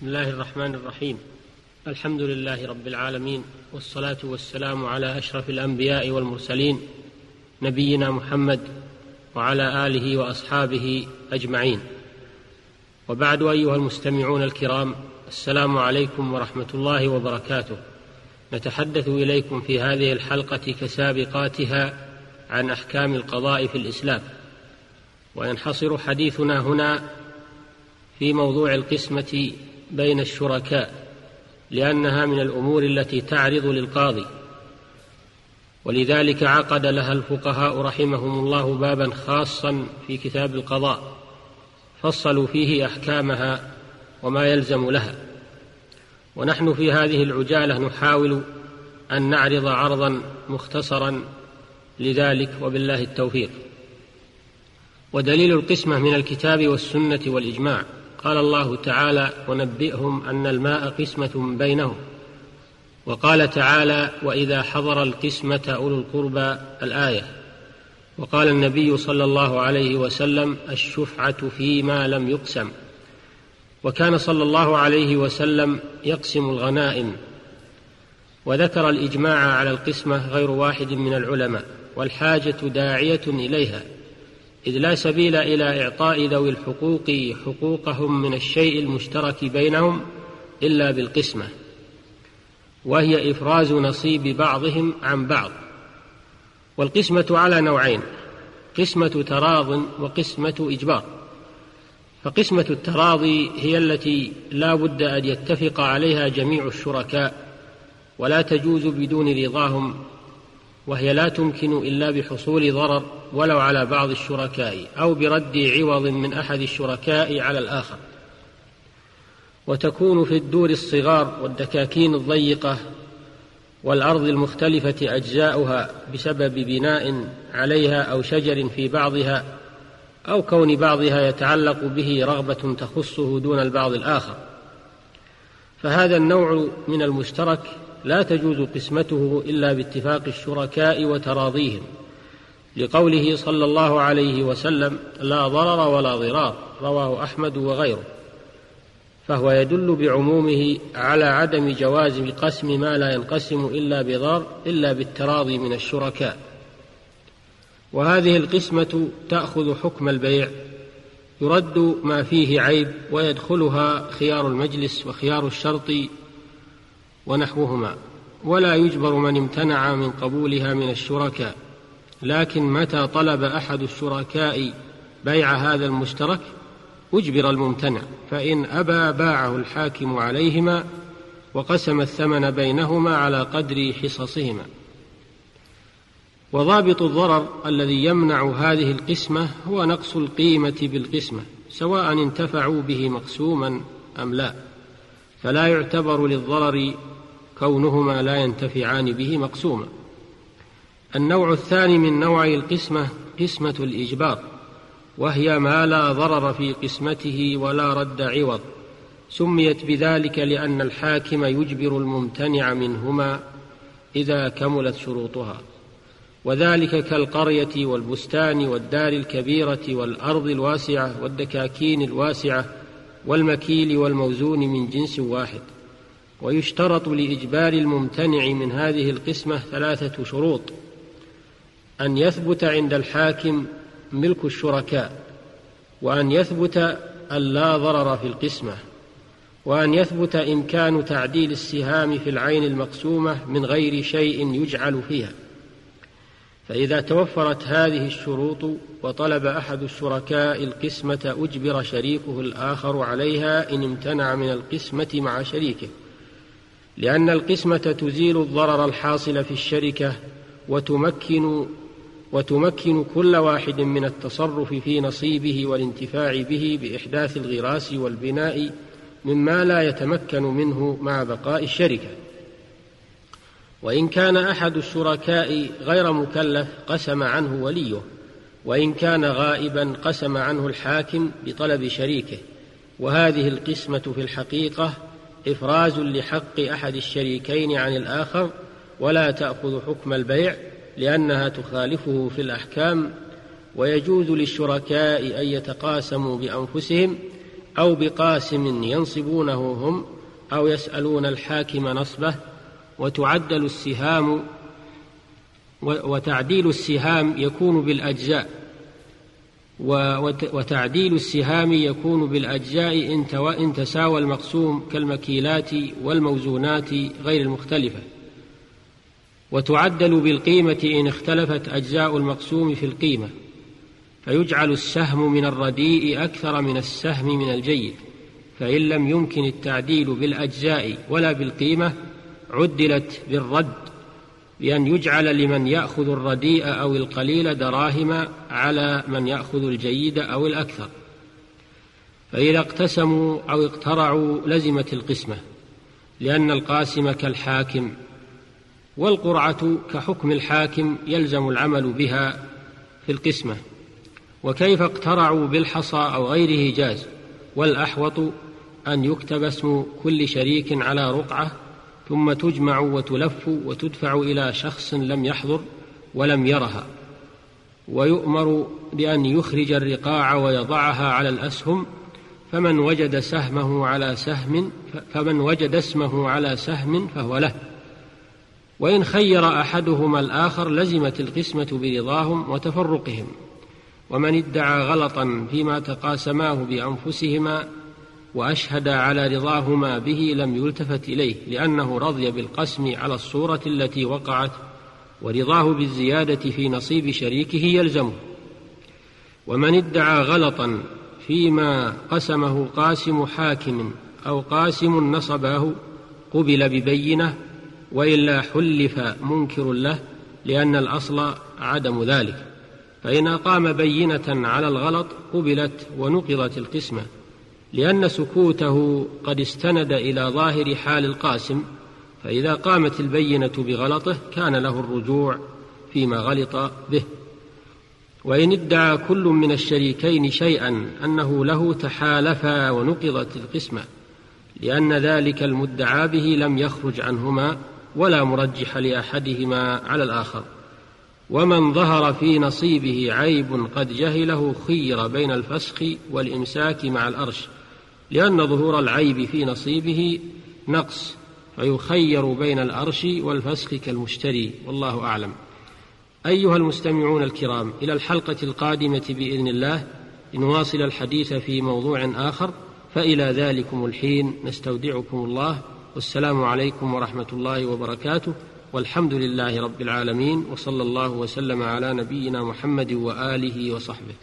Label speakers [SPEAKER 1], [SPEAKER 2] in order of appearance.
[SPEAKER 1] بسم الله الرحمن الرحيم. الحمد لله رب العالمين والصلاة والسلام على أشرف الأنبياء والمرسلين نبينا محمد وعلى آله وأصحابه أجمعين. وبعد أيها المستمعون الكرام السلام عليكم ورحمة الله وبركاته. نتحدث إليكم في هذه الحلقة كسابقاتها عن أحكام القضاء في الإسلام. وينحصر حديثنا هنا في موضوع القسمة بين الشركاء لأنها من الأمور التي تعرض للقاضي. ولذلك عقد لها الفقهاء رحمهم الله بابا خاصا في كتاب القضاء فصلوا فيه أحكامها وما يلزم لها. ونحن في هذه العجالة نحاول أن نعرض عرضا مختصرا لذلك وبالله التوفيق. ودليل القسمة من الكتاب والسنة والإجماع. قال الله تعالى ونبئهم أن الماء قسمة بينهم. وقال تعالى وإذا حضر القسمة أولو القربى الآية. وقال النبي صلى الله عليه وسلم الشفعة فيما لم يقسم. وكان صلى الله عليه وسلم يقسم الغنائم. وذكر الإجماع على القسمة غير واحد من العلماء والحاجة داعية إليها. إذ لا سبيل إلى إعطاء ذوي الحقوق حقوقهم من الشيء المشترك بينهم إلا بالقسمة وهي إفراز نصيب بعضهم عن بعض. والقسمة على نوعين قسمة تراض وقسمة إجبار. فقسمة التراضي هي التي لا بد أن يتفق عليها جميع الشركاء ولا تجوز بدون رضاهم وهي لا تمكن إلا بحصول ضرر ولو على بعض الشركاء أو برد عوض من أحد الشركاء على الآخر. وتكون في الدور الصغار والدكاكين الضيقة والأرض المختلفة أجزاؤها بسبب بناء عليها أو شجر في بعضها أو كون بعضها يتعلق به رغبة تخصه دون البعض الآخر. فهذا النوع من المشترك لا تجوز قسمته إلا باتفاق الشركاء وتراضيهم. لقوله صلى الله عليه وسلم لا ضرر ولا ضرار رواه أحمد وغيره. فهو يدل بعمومه على عدم جواز قسم ما لا ينقسم إلا بضار إلا بالتراضي من الشركاء. وهذه القسمة تأخذ حكم البيع يرد ما فيه عيب ويدخلها خيار المجلس وخيار الشرط ونحوهما. ولا يجبر من امتنع من قبولها من الشركاء. لكن متى طلب أحد الشركاء بيع هذا المشترك؟ أجبر الممتنع فإن أبى باعه الحاكم عليهما وقسم الثمن بينهما على قدر حصصهما. وضابط الضرر الذي يمنع هذه القسمة هو نقص القيمة بالقسمة سواء انتفعوا به مقسوما أم لا. فلا يعتبر للضرر كونهما لا ينتفعان به مقسوما. النوع الثاني من نوعي القسمة قسمة الإجبار وهي ما لا ضرر في قسمته ولا رد عوض سميت بذلك لأن الحاكم يجبر الممتنع منهما إذا كملت شروطها وذلك كالقرية والبستان والدار الكبيرة والأرض الواسعة والدكاكين الواسعة والمكيل والموزون من جنس واحد ويشترط لإجبار الممتنع من هذه القسمة ثلاثة شروط. أن يثبت عند الحاكم ملك الشركاء وأن يثبت أن لا ضرر في القسمة وأن يثبت إمكان تعديل السهام في العين المقسومة من غير شيء يجعل فيها. فإذا توفرت هذه الشروط وطلب أحد الشركاء القسمة أجبر شريكه الآخر عليها إن امتنع من القسمة مع شريكه لأن القسمة تزيل الضرر الحاصل في الشركة وتمكن وتمكن كل واحد من التصرف في نصيبه والانتفاع به بإحداث الغراس والبناء مما لا يتمكن منه مع بقاء الشركة. وإن كان أحد الشركاء غير مكلف قسم عنه وليه وإن كان غائبا قسم عنه الحاكم بطلب شريكه. وهذه القسمة في الحقيقة إفراز لحق أحد الشريكين عن الآخر ولا تأخذ حكم البيع لأنها تخالفه في الأحكام ويجوز للشركاء أن يتقاسموا بأنفسهم أو بقاسم ينصبونه هم أو يسألون الحاكم نصبه وتعدل السهام وتعديل السهام يكون بالأجزاء وتعديل السهام يكون بالأجزاء إن تساوى المقسوم كالمكيلات والموزونات غير المختلفة. وتعدل بالقيمة إن اختلفت أجزاء المقسوم في القيمة فيجعل السهم من الرديء أكثر من السهم من الجيد فإن لم يمكن التعديل بالأجزاء ولا بالقيمة عدلت بالرد بأن يجعل لمن يأخذ الرديء أو القليل دراهم على من يأخذ الجيد أو الأكثر. فإذا اقتسموا أو اقترعوا لزمت القسمة لأن القاسم كالحاكم والقرعة كحكم الحاكم يلزم العمل بها في القسمة. وكيف اقترعوا بالحصى أو غيره جاز والأحوط أن يكتب اسم كل شريك على رقعة ثم تجمع وتلف وتدفع إلى شخص لم يحضر ولم يرها. ويؤمر بأن يخرج الرقاع ويضعها على الأسهم فمن وجد سهمه على سهم فمن وجد اسمه على سهم فهو له. وإن خير أحدهما الآخر لزمت القسمة برضاهم وتفرقهم ومن ادعى غلطا فيما تقاسماه بأنفسهما وأشهد على رضاهما به لم يلتفت إليه لأنه رضي بالقسم على الصورة التي وقعت ورضاه بالزيادة في نصيب شريكه يلزمه. ومن ادعى غلطا فيما قسمه قاسم حاكم أو قاسم نصباه قبل ببينة وإلا حلف منكر له لأن الأصل عدم ذلك. فإن أقام بينة على الغلط قبلت ونقضت القسمة لأن سكوته قد استند إلى ظاهر حال القاسم فإذا قامت البينة بغلطه كان له الرجوع فيما غلط به. وإن ادعى كل من الشريكين شيئا أنه له تحالفا ونقضت القسمة لأن ذلك المدعى به لم يخرج عنهما ولا مرجح لأحدهما على الآخر. ومن ظهر في نصيبه عيب قد جهله خير بين الفسخ والإمساك مع الأرش لأن ظهور العيب في نصيبه نقص فيخير بين الأرش والفسخ كالمشتري والله أعلم. أيها المستمعون الكرام إلى الحلقة القادمة بإذن الله لنواصل الحديث في موضوع آخر فإلى ذلكم الحين نستودعكم الله والسلام عليكم ورحمة الله وبركاته والحمد لله رب العالمين وصلى الله وسلم على نبينا محمد وآله وصحبه.